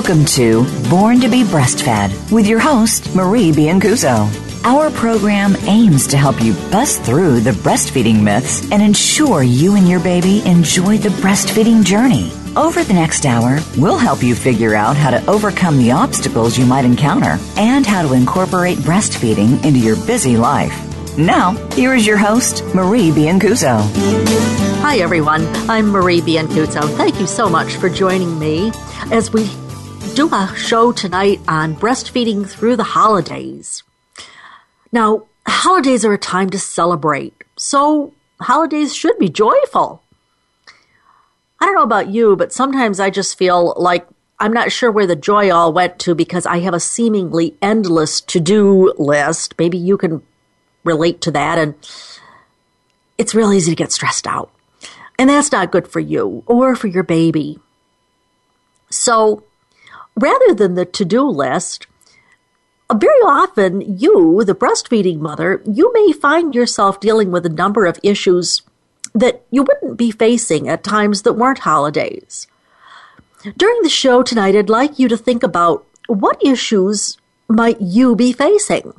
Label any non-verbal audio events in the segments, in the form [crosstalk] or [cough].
Welcome to Born to be Breastfed with your host, Marie Biancuzzo. Our program aims to help you bust through the breastfeeding myths and ensure you and your baby enjoy the breastfeeding journey. Over the next hour, we'll help you figure out how to overcome the obstacles you might encounter and how to incorporate breastfeeding into your busy life. Now, here is your host, Marie Biancuzzo. Hi, everyone. I'm Marie Biancuzzo. Thank you so much for joining me as we do a show tonight on breastfeeding through the holidays. Now, holidays are a time to celebrate, so holidays should be joyful. I don't know about you, but sometimes I just feel like I'm not sure where the joy all went to because I have a seemingly endless to do list. Maybe you can relate to that, and it's real easy to get stressed out. And that's not good for you or for your baby. So rather than the to do list, uh, very often you, the breastfeeding mother, you may find yourself dealing with a number of issues that you wouldn't be facing at times that weren't holidays. During the show tonight, I'd like you to think about what issues might you be facing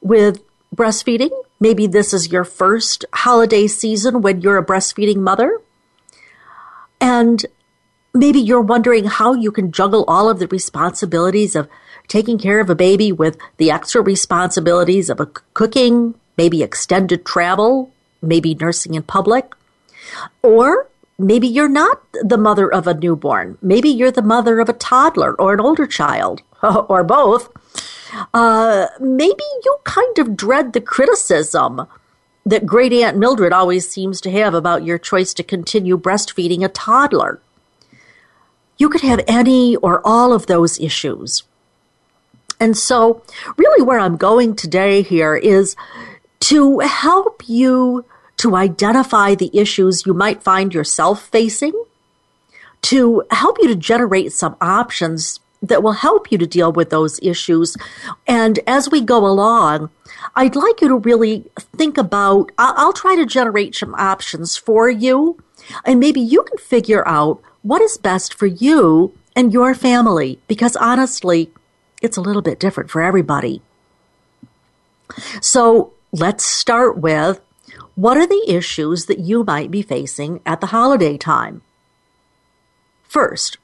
with breastfeeding. Maybe this is your first holiday season when you're a breastfeeding mother. And maybe you're wondering how you can juggle all of the responsibilities of taking care of a baby with the extra responsibilities of a cooking, maybe extended travel, maybe nursing in public. Or maybe you're not the mother of a newborn. Maybe you're the mother of a toddler or an older child, [laughs] or both. Uh, maybe you kind of dread the criticism that great Aunt Mildred always seems to have about your choice to continue breastfeeding a toddler. You could have any or all of those issues. And so, really, where I'm going today here is to help you to identify the issues you might find yourself facing, to help you to generate some options that will help you to deal with those issues. And as we go along, I'd like you to really think about, I'll try to generate some options for you, and maybe you can figure out what is best for you and your family, because honestly, it's a little bit different for everybody. So let's start with what are the issues that you might be facing at the holiday time? First,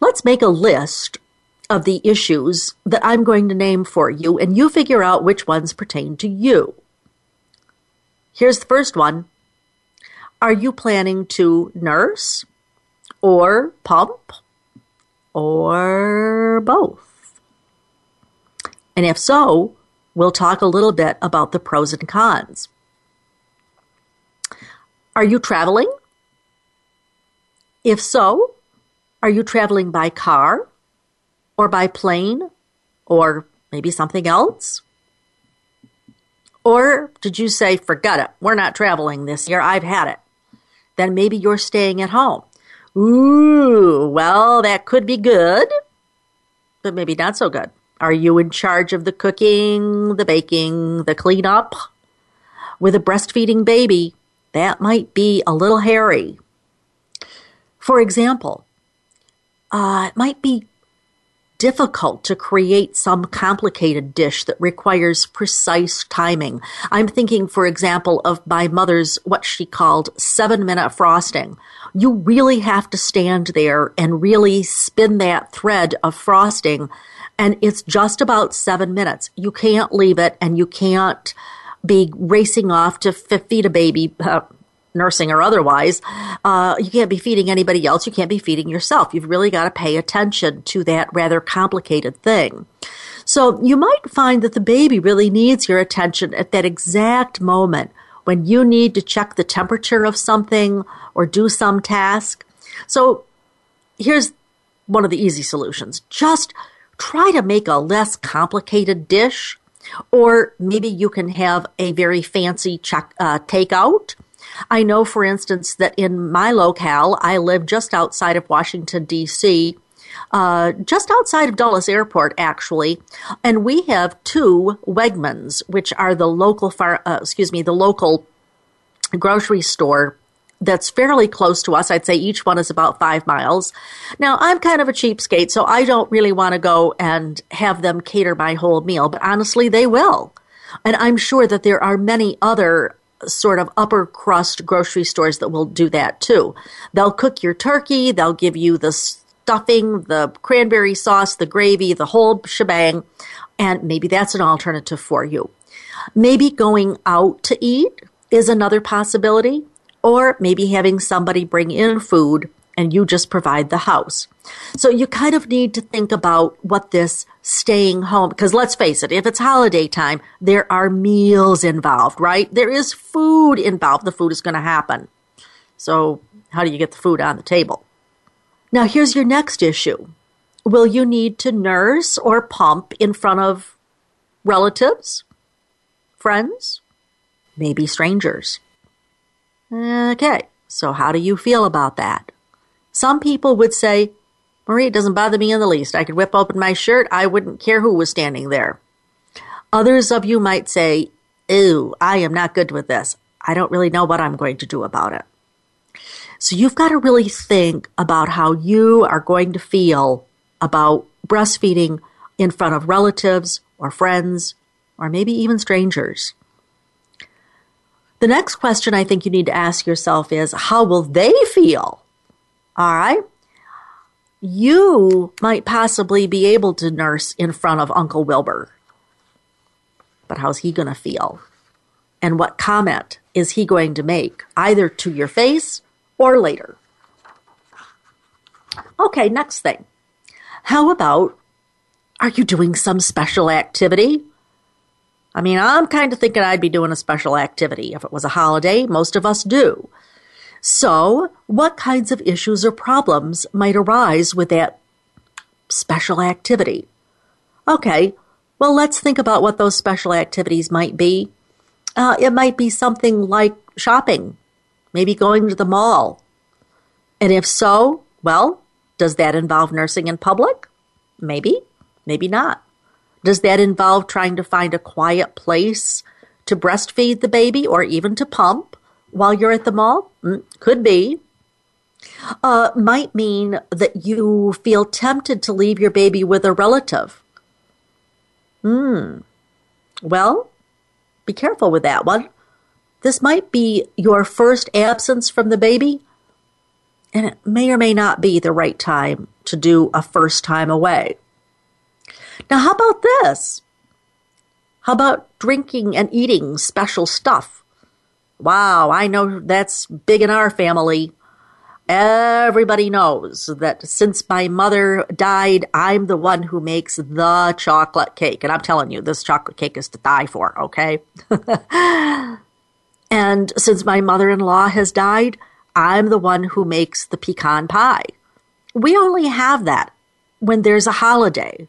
let's make a list of the issues that I'm going to name for you, and you figure out which ones pertain to you. Here's the first one Are you planning to nurse, or pump, or both? And if so, we'll talk a little bit about the pros and cons. Are you traveling? If so, are you traveling by car or by plane or maybe something else? Or did you say, forget it, we're not traveling this year, I've had it? Then maybe you're staying at home. Ooh, well, that could be good, but maybe not so good. Are you in charge of the cooking, the baking, the cleanup? With a breastfeeding baby, that might be a little hairy. For example, uh, it might be difficult to create some complicated dish that requires precise timing. I'm thinking, for example, of my mother's what she called seven minute frosting. You really have to stand there and really spin that thread of frosting, and it's just about seven minutes. You can't leave it, and you can't be racing off to feed a baby. Uh, nursing or otherwise, uh, you can't be feeding anybody else. You can't be feeding yourself. You've really got to pay attention to that rather complicated thing. So you might find that the baby really needs your attention at that exact moment when you need to check the temperature of something or do some task. So here's one of the easy solutions. Just try to make a less complicated dish, or maybe you can have a very fancy check, uh, takeout I know, for instance, that in my locale, I live just outside of Washington, D.C., uh, just outside of Dulles Airport, actually, and we have two Wegmans, which are the local far, uh, excuse me, the local grocery store that's fairly close to us. I'd say each one is about five miles. Now, I'm kind of a cheapskate, so I don't really want to go and have them cater my whole meal, but honestly, they will. And I'm sure that there are many other sort of upper crust grocery stores that will do that too. They'll cook your turkey, they'll give you the stuffing, the cranberry sauce, the gravy, the whole shebang, and maybe that's an alternative for you. Maybe going out to eat is another possibility, or maybe having somebody bring in food and you just provide the house. So you kind of need to think about what this staying home, because let's face it, if it's holiday time, there are meals involved, right? There is food involved. The food is going to happen. So how do you get the food on the table? Now here's your next issue. Will you need to nurse or pump in front of relatives, friends, maybe strangers? Okay, so how do you feel about that? Some people would say, Marie, it doesn't bother me in the least. I could whip open my shirt. I wouldn't care who was standing there. Others of you might say, Ew, I am not good with this. I don't really know what I'm going to do about it. So you've got to really think about how you are going to feel about breastfeeding in front of relatives or friends or maybe even strangers. The next question I think you need to ask yourself is how will they feel all right. You might possibly be able to nurse in front of Uncle Wilbur. But how's he going to feel? And what comment is he going to make, either to your face or later? Okay, next thing. How about are you doing some special activity? I mean, I'm kind of thinking I'd be doing a special activity. If it was a holiday, most of us do. So, what kinds of issues or problems might arise with that special activity? Okay, well, let's think about what those special activities might be. Uh, it might be something like shopping, maybe going to the mall. And if so, well, does that involve nursing in public? Maybe, maybe not. Does that involve trying to find a quiet place to breastfeed the baby or even to pump? While you're at the mall? Mm, could be. Uh, might mean that you feel tempted to leave your baby with a relative. Hmm. Well, be careful with that one. This might be your first absence from the baby, and it may or may not be the right time to do a first time away. Now, how about this? How about drinking and eating special stuff? Wow, I know that's big in our family. Everybody knows that since my mother died, I'm the one who makes the chocolate cake. And I'm telling you, this chocolate cake is to die for, okay? [laughs] and since my mother in law has died, I'm the one who makes the pecan pie. We only have that when there's a holiday,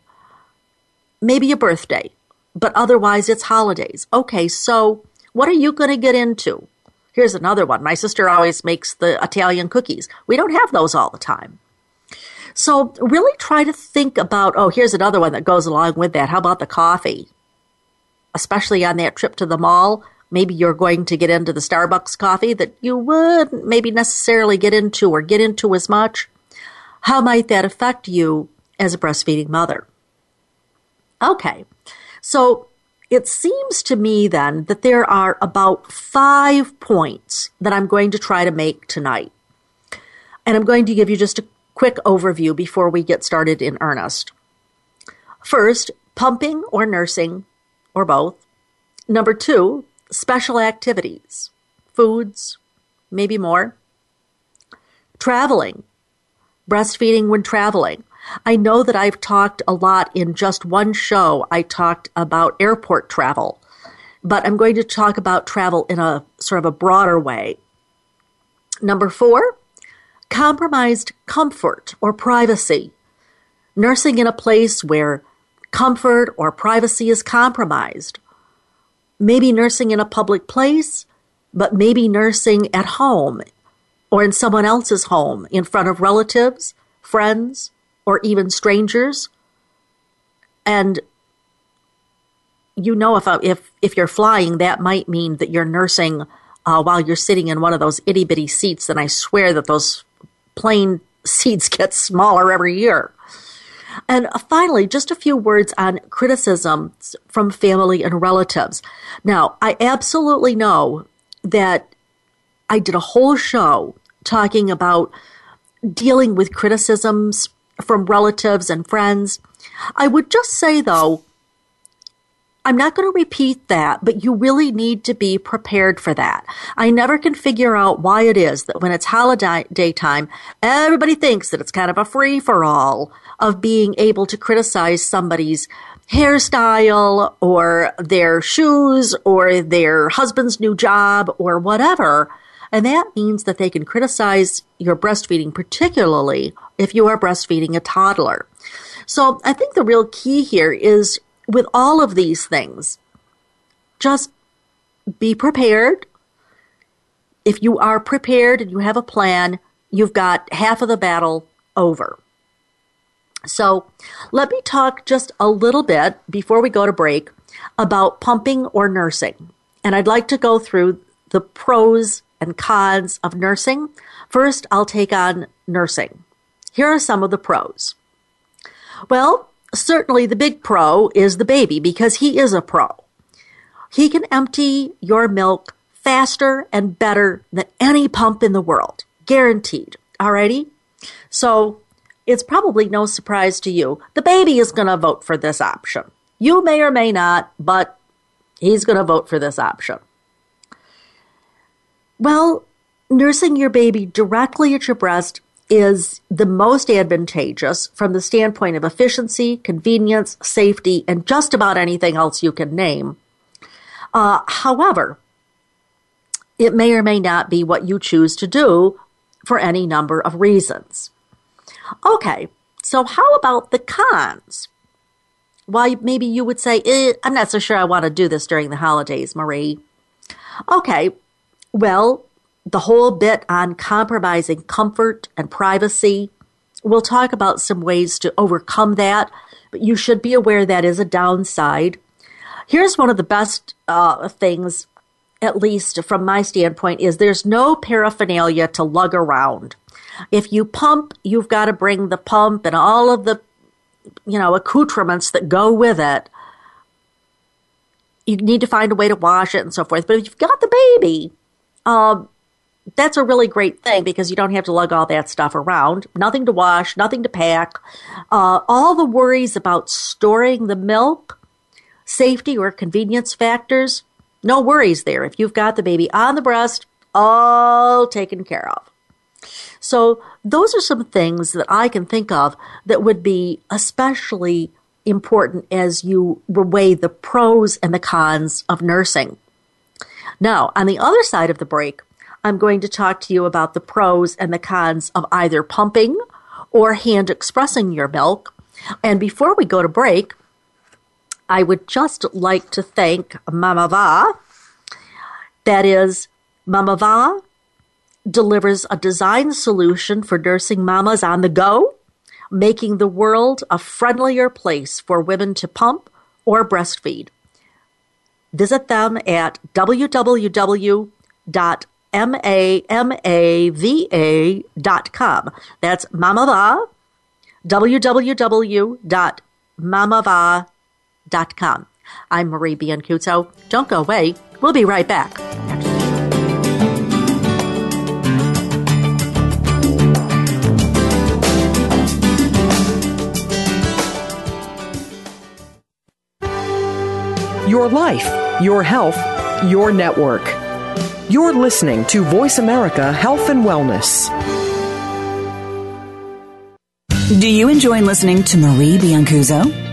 maybe a birthday, but otherwise it's holidays. Okay, so what are you going to get into? Here's another one. My sister always makes the Italian cookies. We don't have those all the time. So really try to think about, oh, here's another one that goes along with that. How about the coffee? Especially on that trip to the mall, maybe you're going to get into the Starbucks coffee that you wouldn't maybe necessarily get into or get into as much. How might that affect you as a breastfeeding mother? Okay. So it seems to me then that there are about five points that I'm going to try to make tonight. And I'm going to give you just a quick overview before we get started in earnest. First, pumping or nursing, or both. Number two, special activities, foods, maybe more. Traveling, breastfeeding when traveling. I know that I've talked a lot in just one show. I talked about airport travel, but I'm going to talk about travel in a sort of a broader way. Number four, compromised comfort or privacy. Nursing in a place where comfort or privacy is compromised. Maybe nursing in a public place, but maybe nursing at home or in someone else's home in front of relatives, friends, or even strangers. And you know, if, if, if you're flying, that might mean that you're nursing uh, while you're sitting in one of those itty bitty seats, and I swear that those plane [laughs] seats get smaller every year. And finally, just a few words on criticisms from family and relatives. Now, I absolutely know that I did a whole show talking about dealing with criticisms from relatives and friends. I would just say though, I'm not going to repeat that, but you really need to be prepared for that. I never can figure out why it is that when it's holiday time, everybody thinks that it's kind of a free for all of being able to criticize somebody's hairstyle or their shoes or their husband's new job or whatever. And that means that they can criticize your breastfeeding, particularly if you are breastfeeding a toddler. So I think the real key here is with all of these things, just be prepared. If you are prepared and you have a plan, you've got half of the battle over. So let me talk just a little bit before we go to break about pumping or nursing. And I'd like to go through the pros and cons of nursing. First, I'll take on nursing. Here are some of the pros. Well, certainly the big pro is the baby because he is a pro. He can empty your milk faster and better than any pump in the world. Guaranteed. Alrighty? So it's probably no surprise to you. The baby is going to vote for this option. You may or may not, but he's going to vote for this option. Well, nursing your baby directly at your breast is the most advantageous from the standpoint of efficiency, convenience, safety, and just about anything else you can name. Uh, however, it may or may not be what you choose to do for any number of reasons. Okay, so how about the cons? Why, maybe you would say, eh, I'm not so sure I want to do this during the holidays, Marie. Okay, well, the whole bit on compromising comfort and privacy. We'll talk about some ways to overcome that, but you should be aware that is a downside. Here's one of the best uh, things, at least from my standpoint, is there's no paraphernalia to lug around. If you pump, you've got to bring the pump and all of the, you know, accoutrements that go with it. You need to find a way to wash it and so forth. But if you've got the baby, um, that's a really great thing because you don't have to lug all that stuff around. Nothing to wash, nothing to pack. Uh, all the worries about storing the milk, safety or convenience factors, no worries there. If you've got the baby on the breast, all taken care of. So those are some things that I can think of that would be especially important as you weigh the pros and the cons of nursing. Now, on the other side of the break, I'm going to talk to you about the pros and the cons of either pumping or hand expressing your milk. And before we go to break, I would just like to thank Mamava. That is, Mamava delivers a design solution for nursing mamas on the go, making the world a friendlier place for women to pump or breastfeed. Visit them at www M-A-M-A-V-A dot com. That's Mamava, www.mamava.com. I'm Marie Biancuzzo. Don't go away. We'll be right back. Your life, your health, your network. You're listening to Voice America Health and Wellness. Do you enjoy listening to Marie Biancuzzo?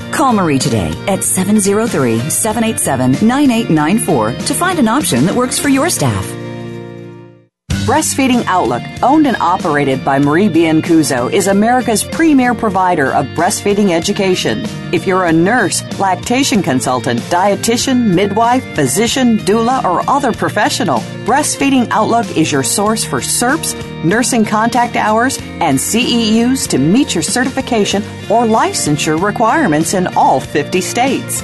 Call Marie today at 703 787 9894 to find an option that works for your staff. Breastfeeding Outlook, owned and operated by Marie Biancuzzo, is America's premier provider of breastfeeding education. If you're a nurse, lactation consultant, dietitian, midwife, physician, doula, or other professional, Breastfeeding Outlook is your source for CERPs, nursing contact hours, and CEUs to meet your certification or licensure requirements in all 50 states.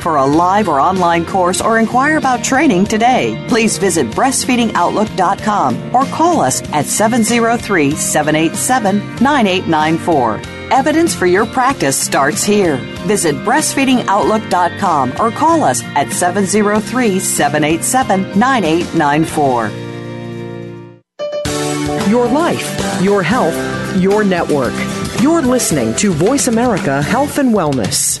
for a live or online course or inquire about training today. Please visit breastfeedingoutlook.com or call us at 703 787 9894. Evidence for your practice starts here. Visit breastfeedingoutlook.com or call us at 703 787 9894. Your life, your health, your network. You're listening to Voice America Health and Wellness.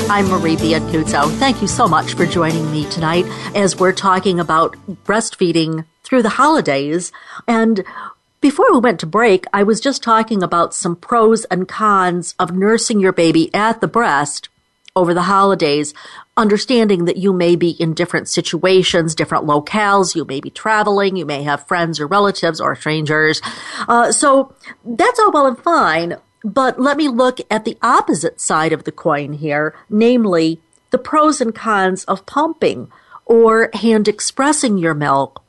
I'm Marie Biancuzzo. Thank you so much for joining me tonight as we're talking about breastfeeding through the holidays. And before we went to break, I was just talking about some pros and cons of nursing your baby at the breast over the holidays, understanding that you may be in different situations, different locales, you may be traveling, you may have friends or relatives or strangers. Uh, so that's all well and fine, but let me look at the opposite side of the coin here, namely the pros and cons of pumping or hand expressing your milk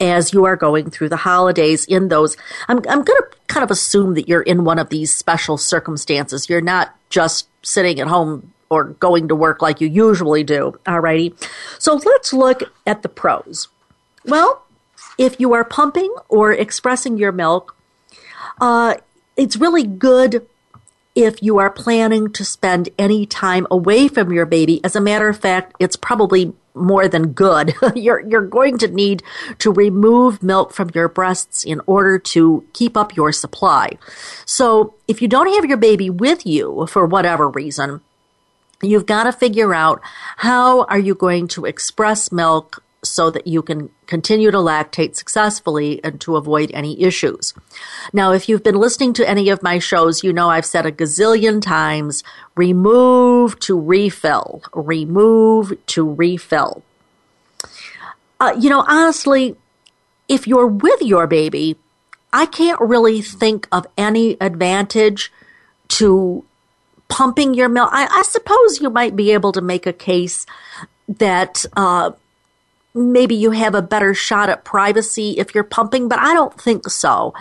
as you are going through the holidays in those. I'm, I'm going to kind of assume that you're in one of these special circumstances. You're not just sitting at home or going to work like you usually do. Alrighty. So let's look at the pros. Well, if you are pumping or expressing your milk, uh, it's really good if you are planning to spend any time away from your baby. As a matter of fact, it's probably more than good. [laughs] you're, you're going to need to remove milk from your breasts in order to keep up your supply. So if you don't have your baby with you for whatever reason, you've got to figure out how are you going to express milk so that you can continue to lactate successfully and to avoid any issues. Now, if you've been listening to any of my shows, you know I've said a gazillion times, remove to refill, remove to refill. Uh, you know, honestly, if you're with your baby, I can't really think of any advantage to pumping your milk. I, I suppose you might be able to make a case that uh, maybe you have a better shot at privacy if you're pumping, but I don't think so.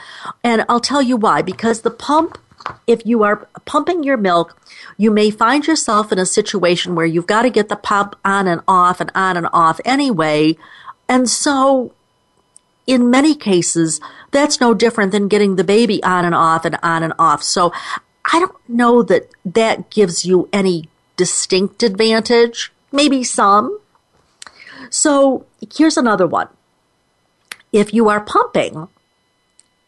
And I'll tell you why. Because the pump, if you are pumping your milk, you may find yourself in a situation where you've got to get the pump on and off and on and off anyway. And so, in many cases, that's no different than getting the baby on and off and on and off. So, I don't know that that gives you any distinct advantage. Maybe some, so here's another one. If you are pumping,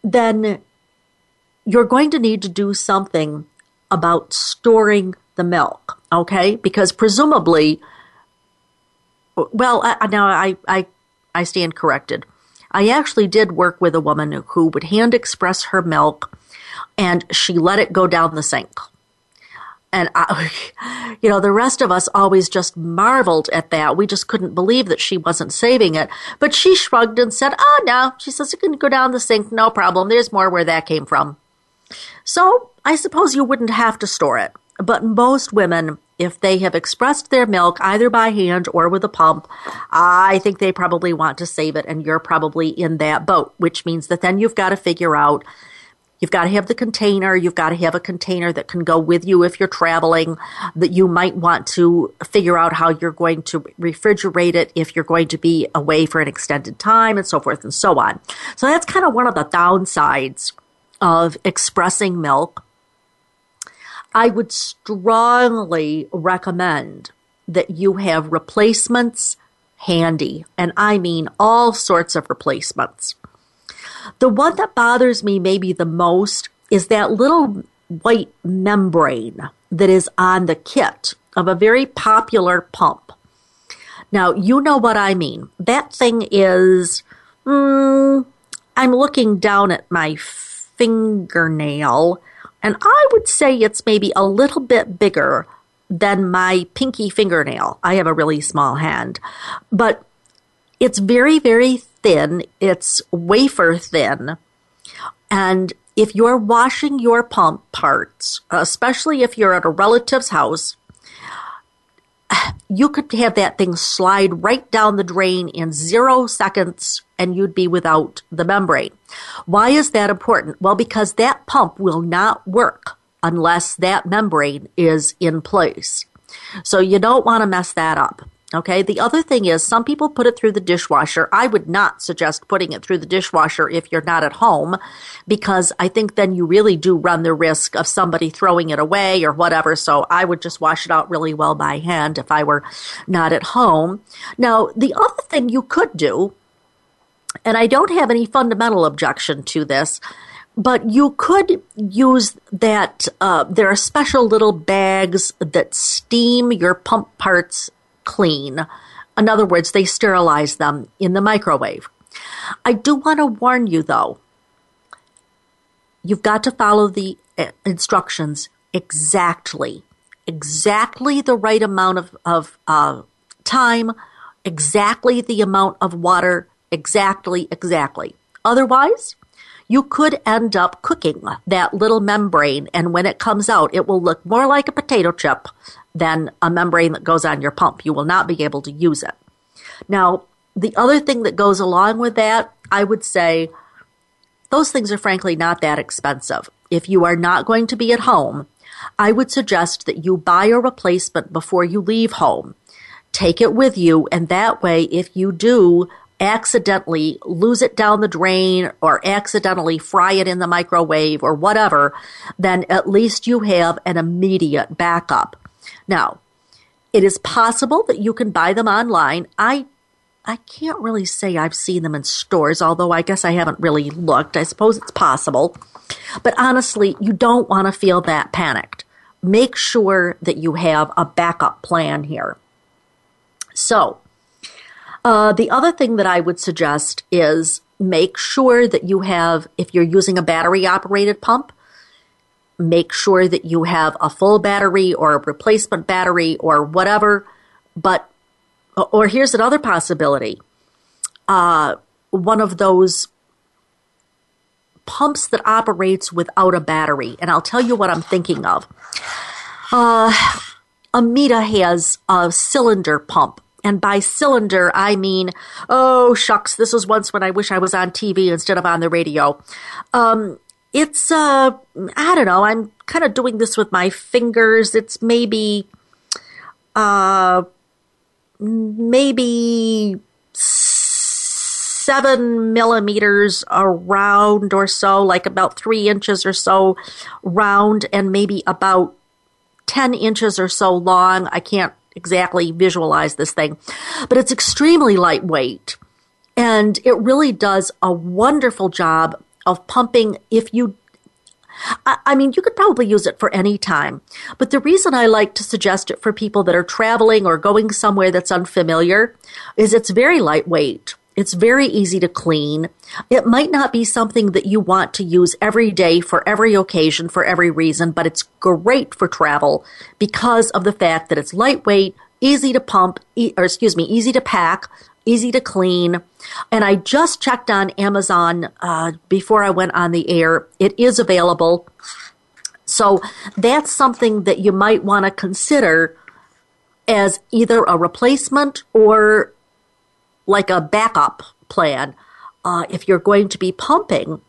then you're going to need to do something about storing the milk, okay? Because presumably, well, I, now I, I, I stand corrected. I actually did work with a woman who would hand express her milk and she let it go down the sink. And I, [laughs] you know, the rest of us always just marveled at that. We just couldn't believe that she wasn't saving it. But she shrugged and said, oh, no. She says, it can go down the sink. No problem. There's more where that came from. So I suppose you wouldn't have to store it. But most women if they have expressed their milk either by hand or with a pump, I think they probably want to save it, and you're probably in that boat, which means that then you've got to figure out You've got to have the container. You've got to have a container that can go with you if you're traveling, that you might want to figure out how you're going to refrigerate it if you're going to be away for an extended time and so forth and so on. So that's kind of one of the downsides of expressing milk. I would strongly recommend that you have replacements handy, and I mean all sorts of replacements. The one that bothers me maybe the most is that little white membrane that is on the kit of a very popular pump. Now, you know what I mean. That thing is, mm, I'm looking down at my fingernail, and I would say it's maybe a little bit bigger than my pinky fingernail. I have a really small hand, but it's very, very thin. It's wafer thin. And if you're washing your pump parts, especially if you're at a relative's house, you could have that thing slide right down the drain in zero seconds and you'd be without the membrane. Why is that important? Well, because that pump will not work unless that membrane is in place. So you don't want to mess that up. Okay. The other thing is some people put it through the dishwasher. I would not suggest putting it through the dishwasher if you're not at home because I think then you really do run the risk of somebody throwing it away or whatever. So I would just wash it out really well by hand if I were not at home. Now, the other thing you could do, and I don't have any fundamental objection to this, but you could use that. Uh, there are special little bags that steam your pump parts clean. In other words, they sterilize them in the microwave. I do want to warn you though, you've got to follow the uh, instructions exactly, exactly the right amount of, of uh, time, exactly the amount of water, exactly, exactly. Otherwise, you could end up cooking that little membrane, and when it comes out, it will look more like a potato chip than a membrane that goes on your pump. You will not be able to use it. Now, the other thing that goes along with that, I would say those things are frankly not that expensive. If you are not going to be at home, I would suggest that you buy a replacement before you leave home. Take it with you, and that way, if you do accidentally lose it down the drain or accidentally fry it in the microwave or whatever, then at least you have an immediate backup. Now, it is possible that you can buy them online. I I can't really say I've seen them in stores, although I guess I haven't really looked. I suppose it's possible. But honestly, you don't want to feel that panicked. Make sure that you have a backup plan here. So, uh, the other thing that I would suggest is make sure that you have, if you're using a battery operated pump, make sure that you have a full battery or a replacement battery or whatever. But, or here's another possibility. Uh, one of those pumps that operates without a battery. And I'll tell you what I'm thinking of. Uh, Ameda has a cylinder pump. And by cylinder, I mean, oh, shucks, this was once when I wish I was on TV instead of on the radio. Um, it's uh I don't know, I'm kind of doing this with my fingers. It's maybe uh maybe seven millimeters around or so, like about three inches or so round, and maybe about 10 inches or so long. I can't exactly visualize this thing, but it's extremely lightweight. And it really does a wonderful job of pumping if you I, mean, you could probably use it for any time. But the reason I like to suggest it for people that are traveling or going somewhere that's unfamiliar is it's very lightweight. It's very easy to clean. It might not be something that you want to use every day for every occasion, for every reason, but it's great for travel because of the fact that it's lightweight, easy to pump, or excuse me, easy to pack, easy to clean. And I just checked on Amazon uh, before I went on the air. It is available. So that's something that you might want to consider as either a replacement or like a backup plan uh, if you're going to be pumping.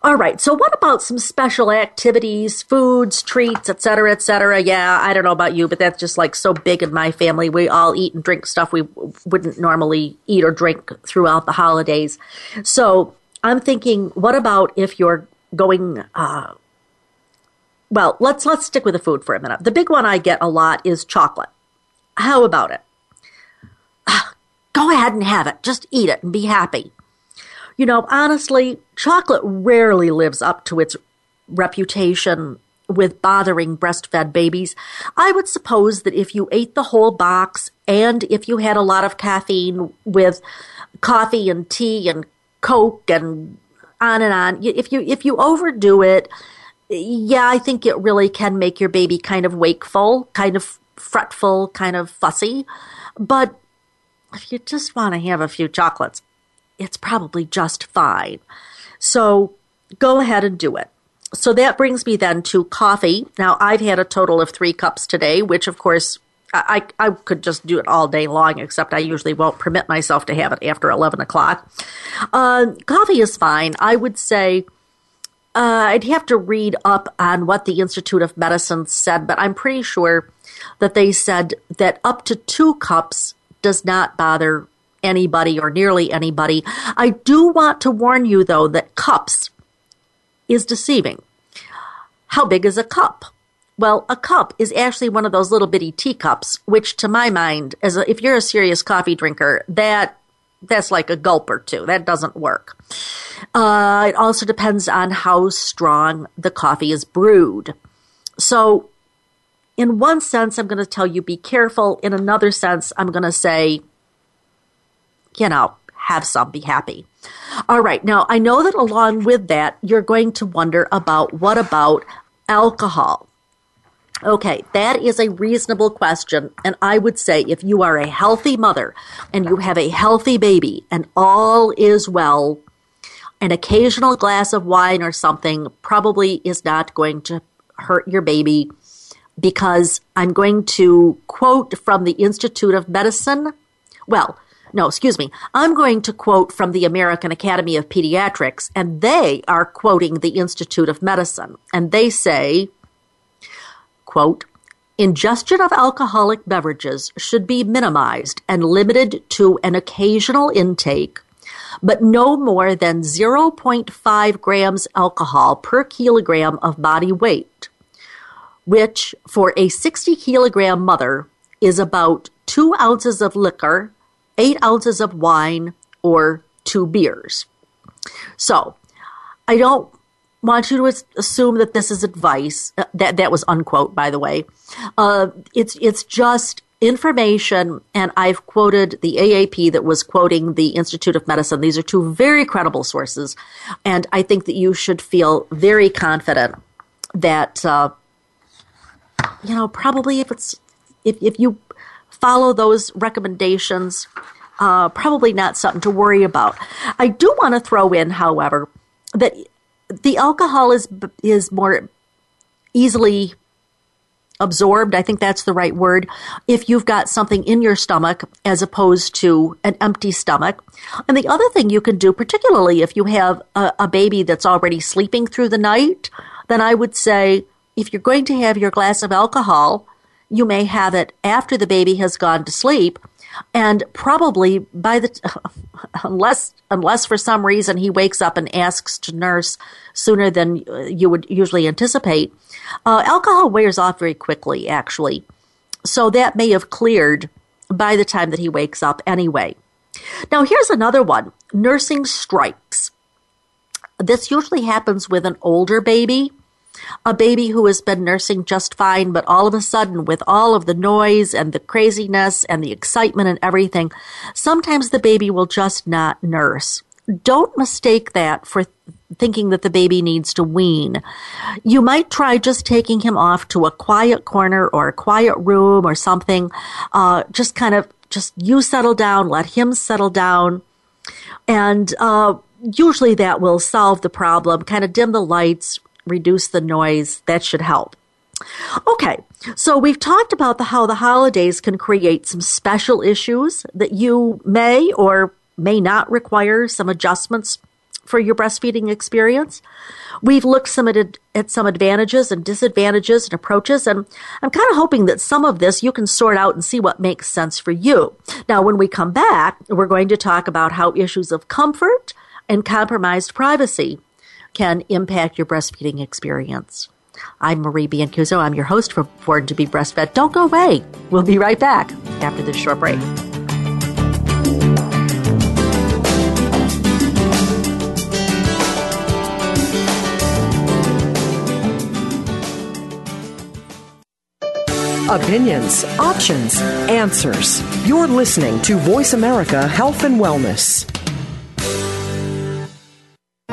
All right. So what about some special activities, foods, treats, et cetera, et cetera? Yeah, I don't know about you, but that's just like so big in my family. We all eat and drink stuff we wouldn't normally eat or drink throughout the holidays. So I'm thinking, what about if you're going, uh, well, let's, let's stick with the food for a minute. The big one I get a lot is chocolate. How about it? [sighs] Go ahead and have it. Just eat it and be happy. You know, honestly, chocolate rarely lives up to its reputation with bothering breastfed babies. I would suppose that if you ate the whole box and if you had a lot of caffeine with coffee and tea and coke and on and on, if you if you overdo it, yeah, I think it really can make your baby kind of wakeful, kind of fretful, kind of fussy. But if you just want to have a few chocolates, it's probably just fine. So go ahead and do it. So that brings me then to coffee. Now I've had a total of three cups today, which of course I, I could just do it all day long, except I usually won't permit myself to have it after 11 o'clock. Uh, coffee is fine. I would say uh, I'd have to read up on what the Institute of Medicine said, but I'm pretty sure that they said that up to two cups does not bother anybody or nearly anybody. I do want to warn you though that cups is deceiving. How big is a cup? Well, a cup is actually one of those little bitty teacups, which to my mind, as a, if you're a serious coffee drinker, that that's like a gulp or two. That doesn't work. Uh, it also depends on how strong the coffee is brewed. So, in one sense, I'm going to tell you be careful. In another sense, I'm going to say you know, have some, be happy. All right. Now, I know that along with that, you're going to wonder about what about alcohol? Okay, that is a reasonable question. And I would say if you are a healthy mother and you have a healthy baby and all is well, an occasional glass of wine or something probably is not going to hurt your baby because I'm going to quote from the Institute of Medicine. Well, no, excuse me. I'm going to quote from the American Academy of Pediatrics, and they are quoting the Institute of Medicine. And they say, quote, Ingestion of alcoholic beverages should be minimized and limited to an occasional intake, but no more than 0.5 grams alcohol per kilogram of body weight, which for a 60 kilogram mother is about two ounces of liquor eight ounces of wine or two beers. So I don't want you to assume that this is advice. Uh, that that was unquote, by the way. Uh, it's it's just information, and I've quoted the AAP that was quoting the Institute of Medicine. These are two very credible sources, and I think that you should feel very confident that uh, you know probably if it's if if you follow those recommendations. Uh, probably not something to worry about. I do want to throw in, however, that the alcohol is is more easily absorbed. I think that's the right word. If you've got something in your stomach as opposed to an empty stomach. And the other thing you can do, particularly if you have a, a baby that's already sleeping through the night, then I would say if you're going to have your glass of alcohol, you may have it after the baby has gone to sleep. And probably by the, [laughs] unless, unless for some reason he wakes up and asks to nurse sooner than you would usually anticipate, uh, alcohol wears off very quickly, actually. So that may have cleared by the time that he wakes up anyway. Now here's another one. Nursing strikes. This usually happens with an older baby a baby who has been nursing just fine, but all of a sudden, with all of the noise and the craziness and the excitement and everything, sometimes the baby will just not nurse. Don't mistake that for thinking that the baby needs to wean. You might try just taking him off to a quiet corner or a quiet room or something. Uh, just kind of, just you settle down, let him settle down. And, uh, usually that will solve the problem, kind of dim the lights, reduce the noise. That should help. Okay, so we've talked about the, how the holidays can create some special issues that you may or may not require some adjustments for your breastfeeding experience. We've looked some at, at some advantages and disadvantages and approaches, and I'm kind of hoping that some of this you can sort out and see what makes sense for you. Now, when we come back, we're going to talk about how issues of comfort and compromised privacy can impact your breastfeeding experience. I'm Marie Biancuzzo. I'm your host for Born to be Breastfed. Don't go away. We'll be right back after this short break. Opinions, options, answers. You're listening to Voice America Health and Wellness.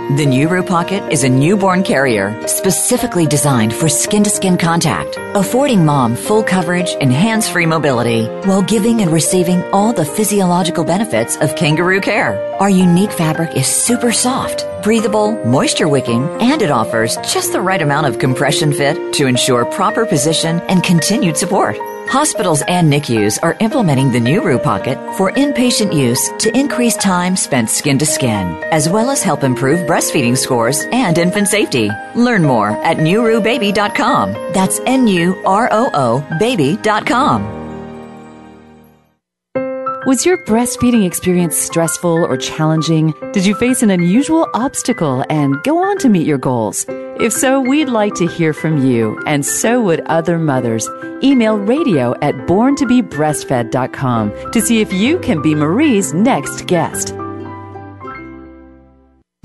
The NuRoo Pocket is a newborn carrier specifically designed for skin to skin contact, affording mom full coverage and hands free mobility while giving and receiving all the physiological benefits of kangaroo care. Our unique fabric is super soft, breathable, moisture wicking, and it offers just the right amount of compression fit to ensure proper position and continued support. Hospitals and NICUs are implementing the new NuRoo Pocket for inpatient use to increase time spent skin to skin, as well as help improve breastfeeding scores and infant safety. Learn more at nuroobaby.com. That's N-U-R-O-O baby.com. Was your breastfeeding experience stressful or challenging? Did you face an unusual obstacle and go on to meet your goals? If so, we'd like to hear from you, and so would other mothers. Email radio at borntobebreastfed.com to see if you can be Marie's next guest.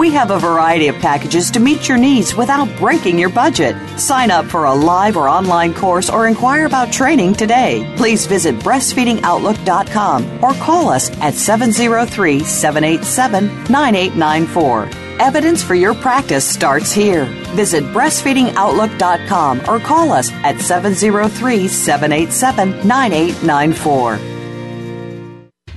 We have a variety of packages to meet your needs without breaking your budget. Sign up for a live or online course or inquire about training today. Please visit breastfeedingoutlook.com or call us at 703 787 9894. Evidence for your practice starts here. Visit breastfeedingoutlook.com or call us at 703 787 9894.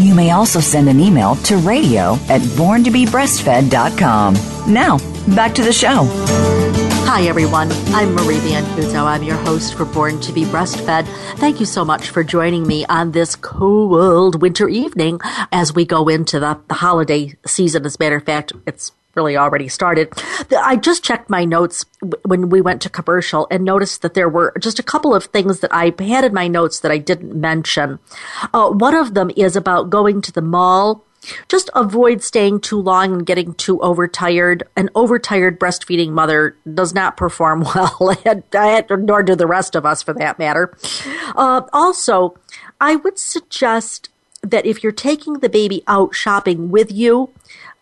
You may also send an email to radio at borntobebreastfed.com. Now, back to the show. Hi, everyone. I'm Marie Biancuzzo. I'm your host for Born to be Breastfed. Thank you so much for joining me on this cold winter evening as we go into the, the holiday season. As a matter of fact, it's really already started. I just checked my notes when we went to commercial and noticed that there were just a couple of things that I had in my notes that I didn't mention. Uh, one of them is about going to the mall just avoid staying too long and getting too overtired. An overtired breastfeeding mother does not perform [laughs] well, nor do the rest of us for that matter. Uh, also, I would suggest that if you're taking the baby out shopping with you,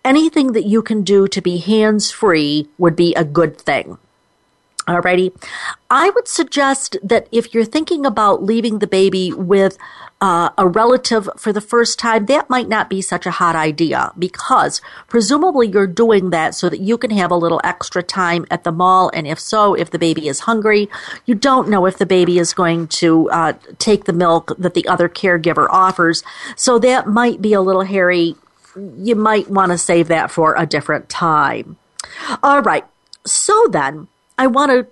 anything that you can do to be hands free would be a good thing. Alrighty. I would suggest that if you're thinking about leaving the baby with uh, a relative for the first time, that might not be such a hot idea because presumably you're doing that so that you can have a little extra time at the mall. And if so, if the baby is hungry, you don't know if the baby is going to uh, take the milk that the other caregiver offers. So that might be a little hairy. You might want to save that for a different time. All right. So then, I want to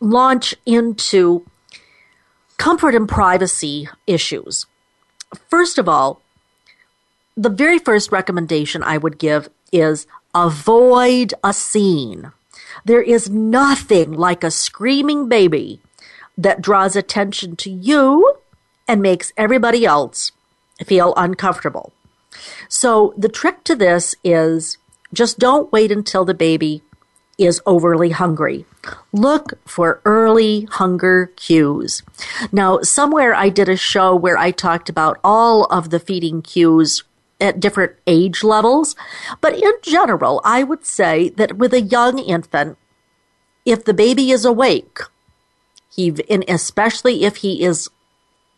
launch into comfort and privacy issues. First of all, the very first recommendation I would give is avoid a scene. There is nothing like a screaming baby that draws attention to you and makes everybody else feel uncomfortable. So the trick to this is just don't wait until the baby is overly hungry. Look for early hunger cues. Now, somewhere I did a show where I talked about all of the feeding cues at different age levels, but in general, I would say that with a young infant, if the baby is awake, he, and especially if he is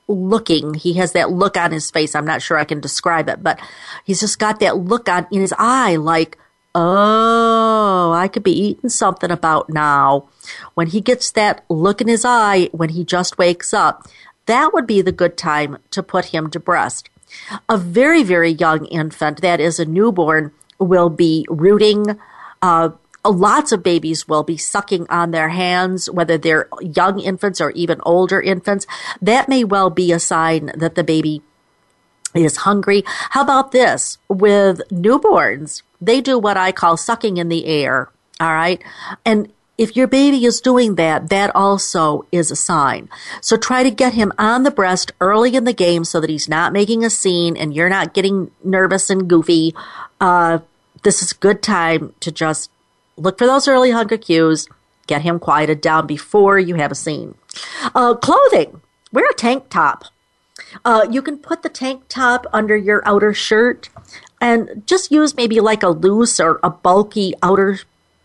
looking, he has that look on his face. I'm not sure I can describe it, but he's just got that look on in his eye like, oh, I could be eating something about now. When he gets that look in his eye when he just wakes up, that would be the good time to put him to breast. A very, very young infant, that is a newborn, will be rooting. Uh, lots of babies will be sucking on their hands, whether they're young infants or even older infants. That may well be a sign that the baby is hungry. How about this? With newborns, they do what I call sucking in the air. All right. And if your baby is doing that, that also is a sign. So try to get him on the breast early in the game so that he's not making a scene and you're not getting nervous and goofy. Uh, this is a good time to just look for those early hunger cues, get him quieted down before you have a scene. Uh, clothing. Wear a tank top. Uh, you can put the tank top under your outer shirt and just use maybe like a loose or a bulky outer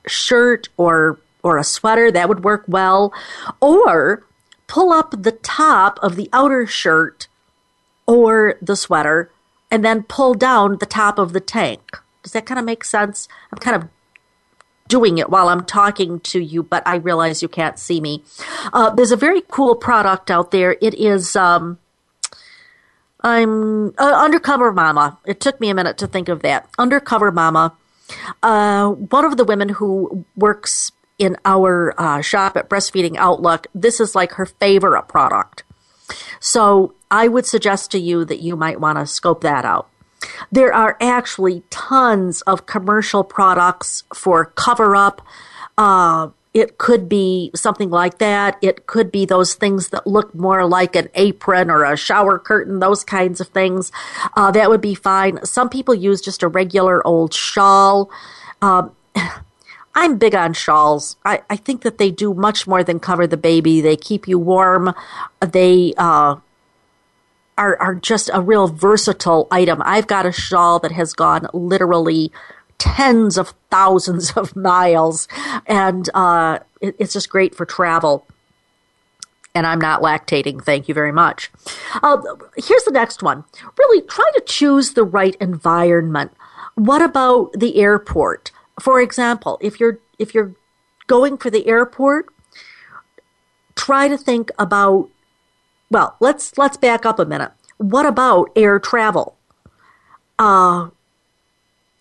shirt or or a sweater that would work well or pull up the top of the outer shirt or the sweater and then pull down the top of the tank does that kind of make sense i'm kind of doing it while i'm talking to you but i realize you can't see me uh, there's a very cool product out there it is um, I'm uh, Undercover Mama. It took me a minute to think of that. Undercover Mama. Uh, one of the women who works in our uh, shop at Breastfeeding Outlook, this is like her favorite product. So I would suggest to you that you might want to scope that out. There are actually tons of commercial products for cover up, uh, it could be something like that. It could be those things that look more like an apron or a shower curtain, those kinds of things. Uh, that would be fine. Some people use just a regular old shawl. Um, [sighs] I'm big on shawls. I, I, think that they do much more than cover the baby. They keep you warm. They uh, are are just a real versatile item. I've got a shawl that has gone literally tens of thousands of miles, and uh, it, it's just great for travel. And I'm not lactating. Thank you very much. Uh, here's the next one. Really try to choose the right environment. What about the airport? For example, if you're if you're going for the airport, try to think about well, let's let's back up a minute. What about air travel? Uh,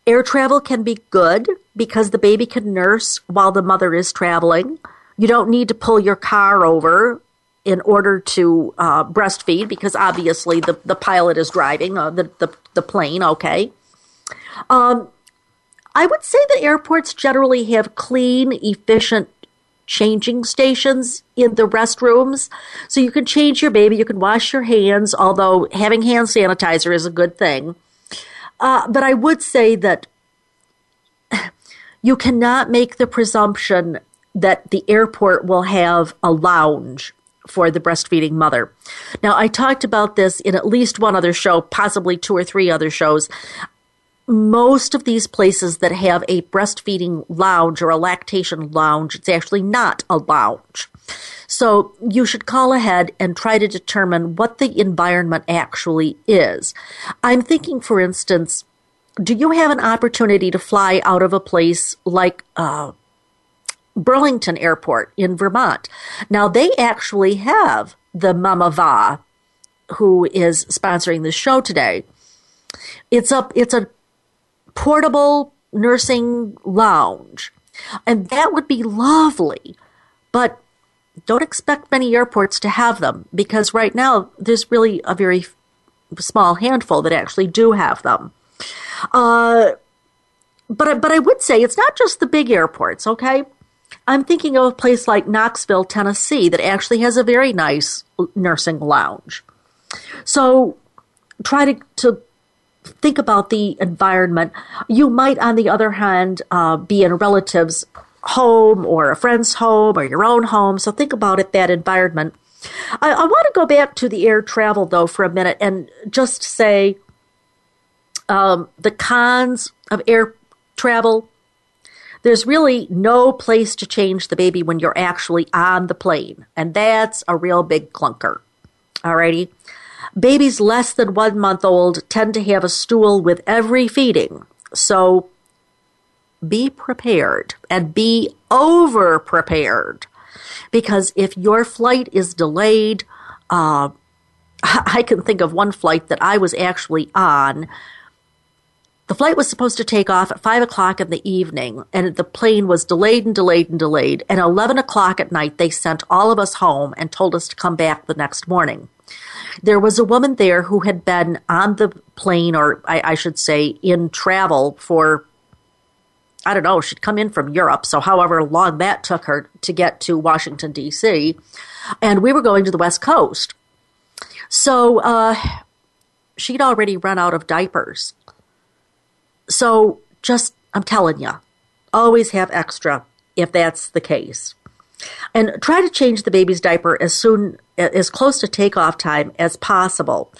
Air travel can be good because the baby can nurse while the mother is traveling. You don't need to pull your car over in order to uh, breastfeed because obviously the, the pilot is driving uh, the, the, the plane, okay? Um, I would say that airports generally have clean, efficient changing stations in the restrooms. So you can change your baby, you can wash your hands, although having hand sanitizer is a good thing. Uh, but I would say that you cannot make the presumption that the airport will have a lounge for the breastfeeding mother. Now, I talked about this in at least one other show, possibly two or three other shows. Most of these places that have a breastfeeding lounge or a lactation lounge, it's actually not a lounge. So you should call ahead and try to determine what the environment actually is. I'm thinking, for instance, do you have an opportunity to fly out of a place like uh, Burlington Airport in Vermont? Now, they actually have the Mamava, who is sponsoring the show today. It's a, it's a portable nursing lounge And that would be lovely. But don't expect many airports to have them because right now there's really a very small handful that actually do have them. Uh, but but I would say it's not just the big airports. Okay, I'm thinking of a place like Knoxville, Tennessee, that actually has a very nice nursing lounge. So try to, to think about the environment. You might, on the other hand, uh, be in a relative's home or a friend's home or your own home. So think about it, that environment. I, I want to go back to the air travel though for a minute and just say um, the cons of air travel. There's really no place to change the baby when you're actually on the plane, and that's a real big clunker. Alrighty. Babies less than one month old tend to have a stool with every feeding, so be prepared and be over prepared because if your flight is delayed, uh, [laughs] I can think of one flight that I was actually on. The flight was supposed to take off at 5 o'clock in the evening, and the plane was delayed and delayed and delayed. And 11 o'clock at night, they sent all of us home and told us to come back the next morning. There was a woman there who had been on the plane, or I, I should say, in travel for I don't know, she'd come in from Europe, so however long that took her to get to Washington, D.C., and we were going to the West Coast. So uh, she'd already run out of diapers. So just, I'm telling you, always have extra if that's the case. And try to change the baby's diaper as soon, as close to takeoff time as possible.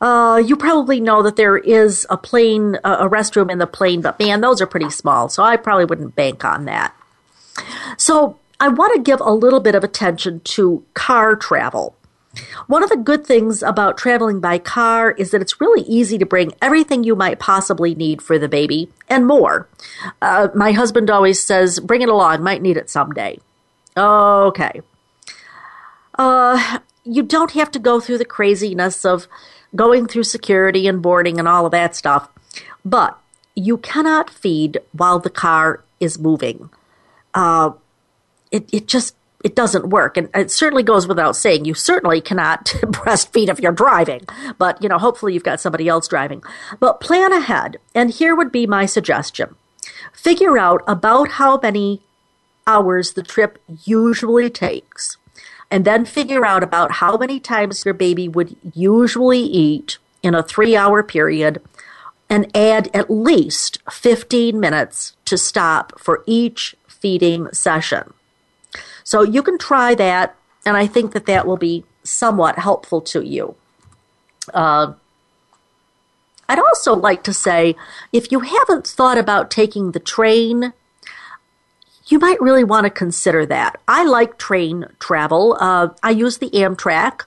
Uh, you probably know that there is a plane, a restroom in the plane, but man, those are pretty small, so I probably wouldn't bank on that. So I want to give a little bit of attention to car travel. One of the good things about traveling by car is that it's really easy to bring everything you might possibly need for the baby and more. Uh, my husband always says, bring it along, might need it someday. Okay. Uh, you don't have to go through the craziness of going through security and boarding and all of that stuff. But you cannot feed while the car is moving. Uh, it, it just it doesn't work. And it certainly goes without saying, you certainly cannot [laughs] breastfeed if you're driving. But, you know, hopefully you've got somebody else driving. But plan ahead. And here would be my suggestion. Figure out about how many hours the trip usually takes and then figure out about how many times your baby would usually eat in a three hour period and add at least 15 minutes to stop for each feeding session. So you can try that, and I think that that will be somewhat helpful to you. Uh, I'd also like to say if you haven't thought about taking the train you might really want to consider that. I like train travel. Uh, I use the Amtrak.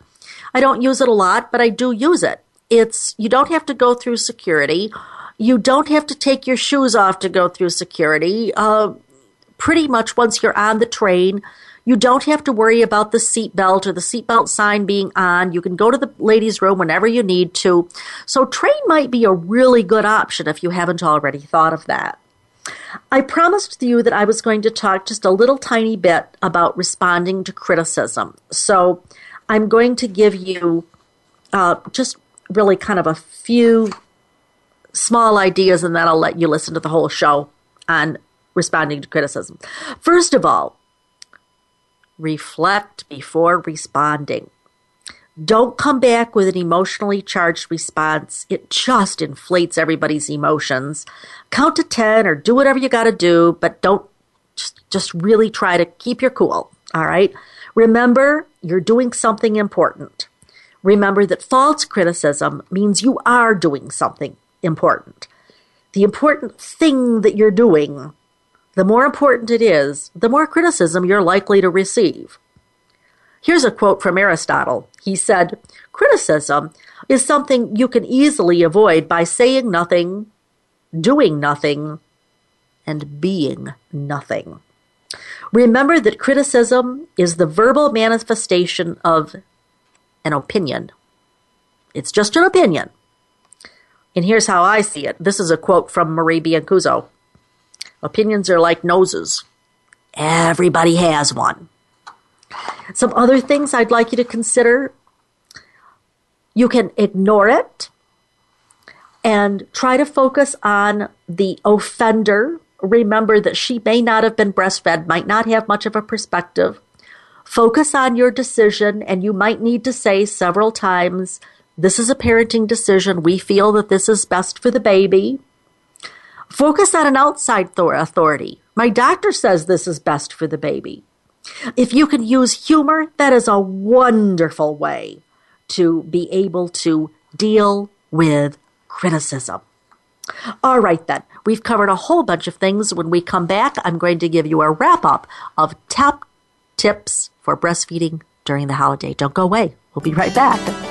I don't use it a lot, but I do use it. It's you don't have to go through security. You don't have to take your shoes off to go through security. Uh, pretty much once you're on the train, you don't have to worry about the seatbelt or the seatbelt sign being on. You can go to the ladies' room whenever you need to. So, train might be a really good option if you haven't already thought of that. I promised you that I was going to talk just a little tiny bit about responding to criticism. So I'm going to give you uh, just really kind of a few small ideas, and then I'll let you listen to the whole show on responding to criticism. First of all, reflect before responding. Don't come back with an emotionally charged response. It just inflates everybody's emotions. Count to 10 or do whatever you got to do, but don't just, just really try to keep your cool. All right. Remember, you're doing something important. Remember that false criticism means you are doing something important. The important thing that you're doing, the more important it is, the more criticism you're likely to receive. Here's a quote from Aristotle. He said, Criticism is something you can easily avoid by saying nothing, doing nothing, and being nothing. Remember that criticism is the verbal manifestation of an opinion. It's just an opinion. And here's how I see it. This is a quote from Marie Biancuzzo. Opinions are like noses. Everybody has one. Some other things I'd like you to consider. You can ignore it and try to focus on the offender. Remember that she may not have been breastfed, might not have much of a perspective. Focus on your decision, and you might need to say several times, This is a parenting decision. We feel that this is best for the baby. Focus on an outside authority. My doctor says this is best for the baby. If you can use humor, that is a wonderful way to be able to deal with criticism. All right, then. We've covered a whole bunch of things. When we come back, I'm going to give you a wrap up of top tips for breastfeeding during the holiday. Don't go away. We'll be right back.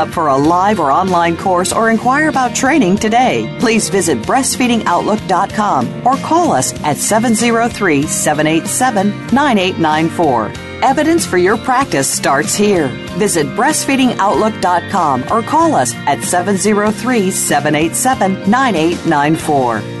for a live or online course or inquire about training today. Please visit breastfeedingoutlook.com or call us at 703 787 9894. Evidence for your practice starts here. Visit breastfeedingoutlook.com or call us at 703 787 9894.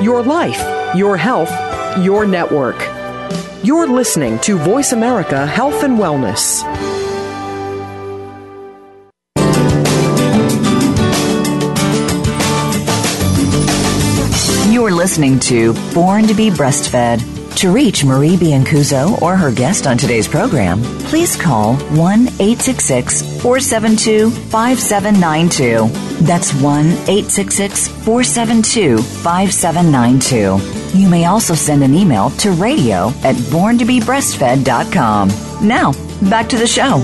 Your life, your health, your network. You're listening to Voice America Health and Wellness. You're listening to Born to be Breastfed. To reach Marie Biancuzzo or her guest on today's program, please call 1 866 472 5792. That's 1 866 472 5792. You may also send an email to radio at borntobebreastfed.com. Now, back to the show.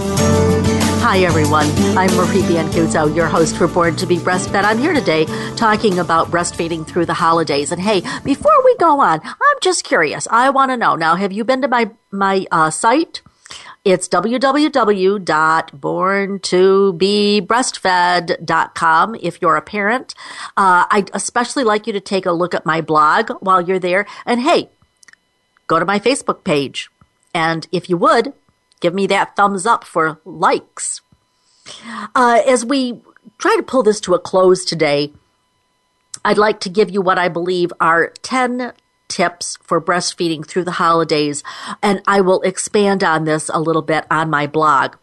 Hi, everyone. I'm Marie Biancuzzo, your host for Born to be Breastfed. I'm here today talking about breastfeeding through the holidays. And hey, before we go on, I'm just curious. I want to know now, have you been to my, my uh, site? It's www.borntobebreastfed.com if you're a parent. Uh, I'd especially like you to take a look at my blog while you're there. And hey, go to my Facebook page. And if you would, give me that thumbs up for likes. Uh, as we try to pull this to a close today, I'd like to give you what I believe are 10 tips for breastfeeding through the holidays, and I will expand on this a little bit on my blog.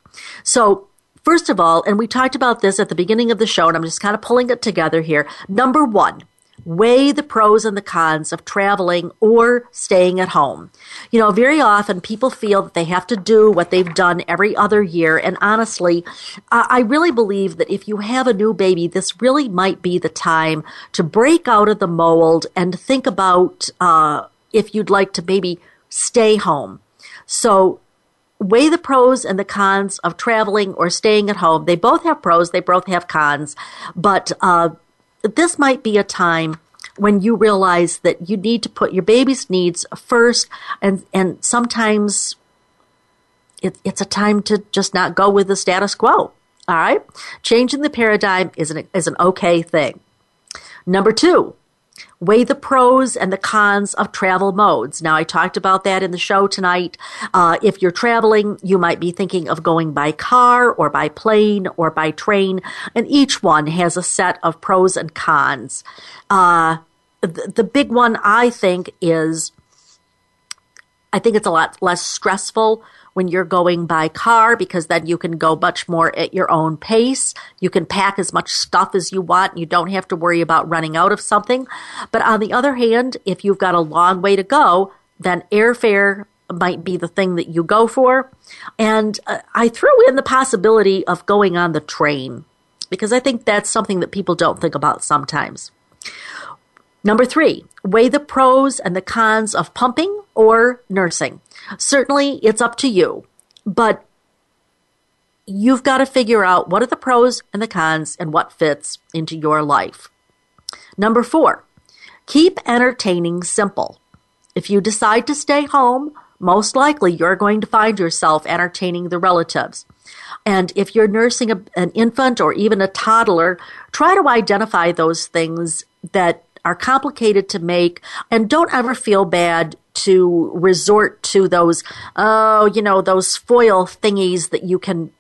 So, first of all, and we talked about this at the beginning of the show, and I'm just kind of pulling it together here. Number one, weigh the pros and the cons of traveling or staying at home. You know, very often people feel that they have to do what they've done every other year. And honestly, I really believe that if you have a new baby, this really might be the time to break out of the mold and think about uh, if you'd like to maybe stay home. So weigh the pros and the cons of traveling or staying at home. They both have pros, they both have cons, but uh, this might be a time when you realize that you need to put your baby's needs first and and sometimes it, it's a time to just not go with the status quo. All right? Changing the paradigm is an, is an okay thing. Number two Weigh the pros and the cons of travel modes. Now, I talked about that in the show tonight. Uh, if you're traveling, you might be thinking of going by car or by plane or by train, and each one has a set of pros and cons. Uh, the, the big one, I think, is I think it's a lot less stressful when you're going by car because then you can go much more at your own pace. You can pack as much stuff as you want. You don't have to worry about running out of something. But on the other hand, if you've got a long way to go, then airfare might be the thing that you go for. And uh, I threw in the possibility of going on the train because I think that's something that people don't think about sometimes. Number three, weigh the pros and the cons of pumping or nursing. Certainly, it's up to you, but you've got to figure out what are the pros and the cons and what fits into your life. Number four, keep entertaining simple. If you decide to stay home, most likely you're going to find yourself entertaining the relatives. And if you're nursing a, an infant or even a toddler, try to identify those things that are complicated to make and don't ever feel bad to resort to those, oh, you know, those foil thingies that you can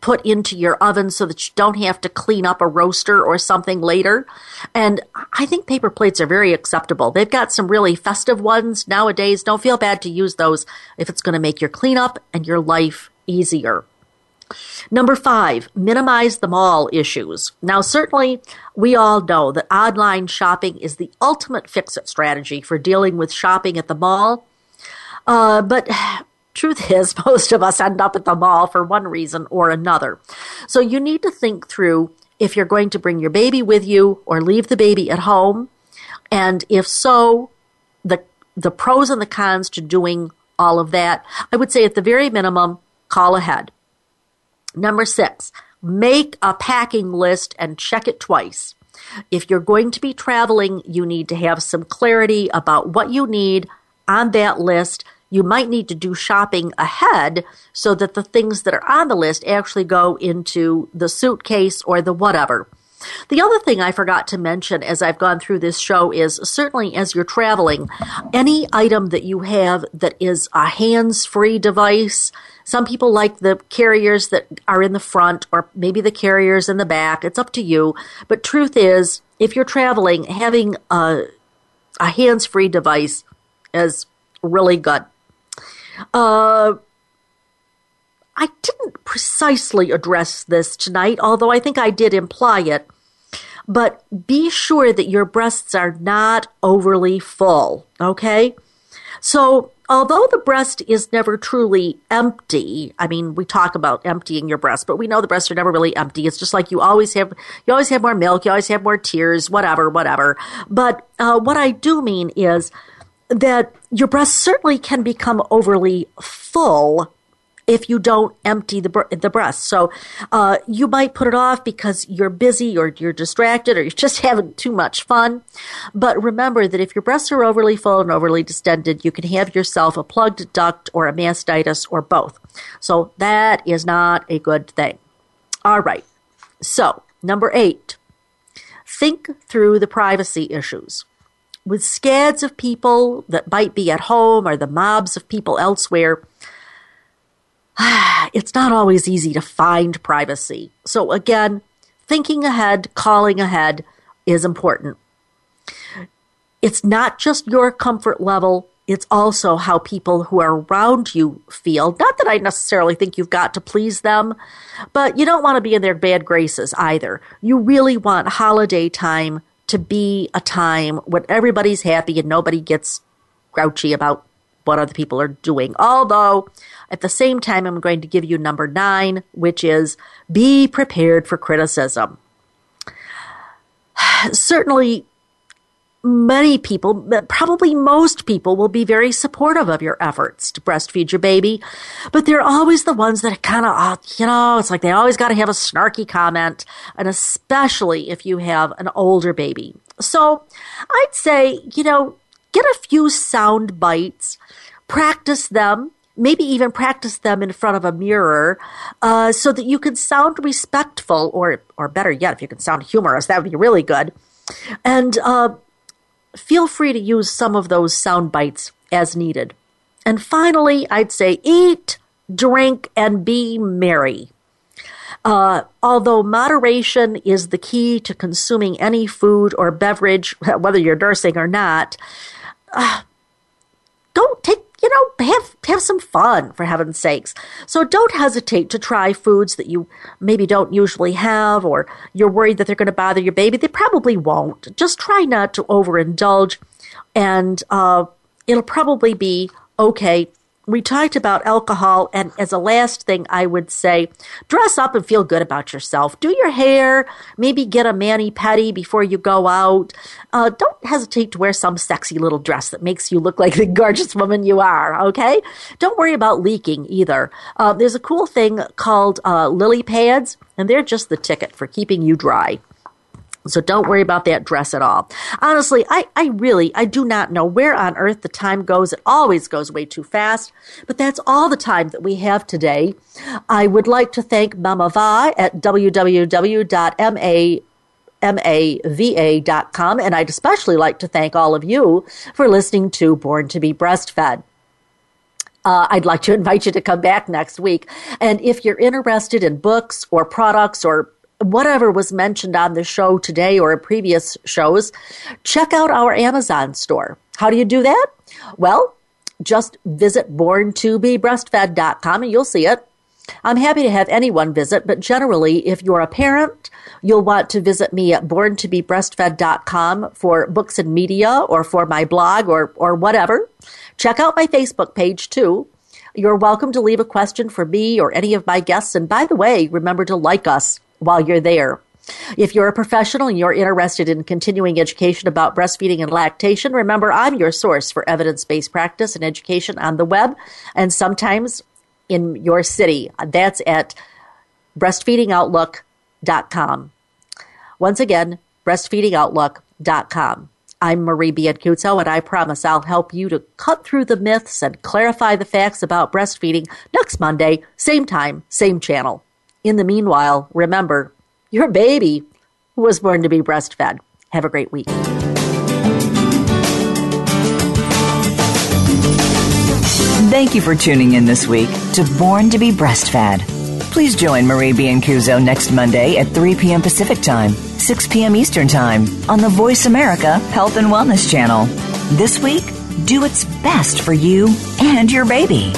put into your oven so that you don't have to clean up a roaster or something later. And I think paper plates are very acceptable. They've got some really festive ones nowadays. Don't feel bad to use those if it's going to make your cleanup and your life easier. Number five, minimize the mall issues. Now, certainly, we all know that online shopping is the ultimate fix it strategy for dealing with shopping at the mall. Uh, but [sighs] truth is, [laughs] most of us end up at the mall for one reason or another. So you need to think through if you're going to bring your baby with you or leave the baby at home. And if so, the, the pros and the cons to doing all of that. I would say at the very minimum, call ahead. Number six, make a packing list and check it twice. If you're going to be traveling, you need to have some clarity about what you need on that list. You might need to do shopping ahead so that the things that are on the list actually go into the suitcase or the whatever. The other thing I forgot to mention as I've gone through this show is certainly as you're traveling, any item that you have that is a hands free device, some people like the carriers that are in the front or maybe the carriers in the back. It's up to you. But truth is, if you're traveling, having a, a hands free device is really good. Uh, I didn't precisely address this tonight, although I think I did imply it. But be sure that your breasts are not overly full, okay? So although the breast is never truly empty, I mean, we talk about emptying your breast, but we know the breasts are never really empty. It's just like you always have, you always have more milk, you always have more tears, whatever, whatever. But uh, what I do mean is that your breasts certainly can become overly full if you don't empty the the breast. So uh, you might put it off because you're busy or you're distracted or you're just [laughs] having too much fun. But remember that if your breasts are overly full and overly distended, you can have yourself a plugged duct or a mastitis or both. So that is not a good thing. All right. So number eight, think through the privacy issues with scads of people that might be at home or the mobs of people elsewhere, [sighs] it's not always easy to find privacy. So, again, thinking ahead, calling ahead is important. It's not just your comfort level, it's also how people who are around you feel. Not that I necessarily think you've got to please them, but you don't want to be in their bad graces either. You really want holiday time to be a time when everybody's happy and nobody gets grouchy about what other people are doing. Although, at the same time, I'm going to give you number nine, which is be prepared for criticism. [sighs] Certainly, many people, probably most people, will be very supportive of your efforts to breastfeed your baby. But they're always the ones that kind of, uh, you know, it's like they always got to have a snarky comment, and especially if you have an older baby. So I'd say, you know, get a few sound bites, practice them. Maybe even practice them in front of a mirror, uh, so that you can sound respectful, or or better yet, if you can sound humorous, that would be really good. And uh, feel free to use some of those sound bites as needed. And finally, I'd say eat, drink, and be merry. Uh, although moderation is the key to consuming any food or beverage, [laughs] whether you're nursing or not, uh, don't take you know, have have some fun for heaven's sakes. So don't hesitate to try foods that you maybe don't usually have or you're worried that they're going to bother your baby. They probably won't. Just try not to overindulge and uh, it'll probably be okay we talked about alcohol, and as a last thing, I would say dress up and feel good about yourself. Do your hair, maybe get a mani pedi before you go out. Uh, don't hesitate to wear some sexy little dress that makes you look like the gorgeous woman you are, okay? Don't worry about leaking either. Uh, there's a cool thing called uh, LilyPadz, and they're just the ticket for keeping you dry. So don't worry about that dress at all. Honestly, I, I really, I do not know where on earth the time goes. It always goes way too fast, but that's all the time that we have today. I would like to thank Mamava at www.mava.com, and I'd especially like to thank all of you for listening to Born to be Breastfed. Uh, I'd like to [laughs] invite you to come back next week. And if you're interested in books or products or whatever was mentioned on the show today or previous shows, check out our Amazon store. How do you do that? Well, just visit borntobebreastfed.com and you'll see it. I'm happy to have anyone visit, but generally, if you're a parent, you'll want to visit me at borntobebreastfed.com for books and media or for my blog or, or whatever. Check out my Facebook page too. You're welcome to leave a question for me or any of my guests. And by the way, remember to like us while you're there. If you're a professional and you're interested in continuing education about breastfeeding and lactation, remember I'm your source for evidence based practice and education on the web and sometimes in your city. That's at breastfeedingoutlook.com. Once again, breastfeedingoutlook.com. I'm Marie Biancuzzo, and I promise I'll help you to cut through the myths and clarify the facts about breastfeeding next Monday, same time, same channel. In the meanwhile, remember, your baby was born to be breastfed. Have a great week. Thank you for tuning in this week to Born to be Breastfed. Please join Marie Biancuzzo next Monday at 3 p.m. Pacific Time, 6 p.m. Eastern Time on the Voice America Health and Wellness Channel. This week, do its best for you and your baby.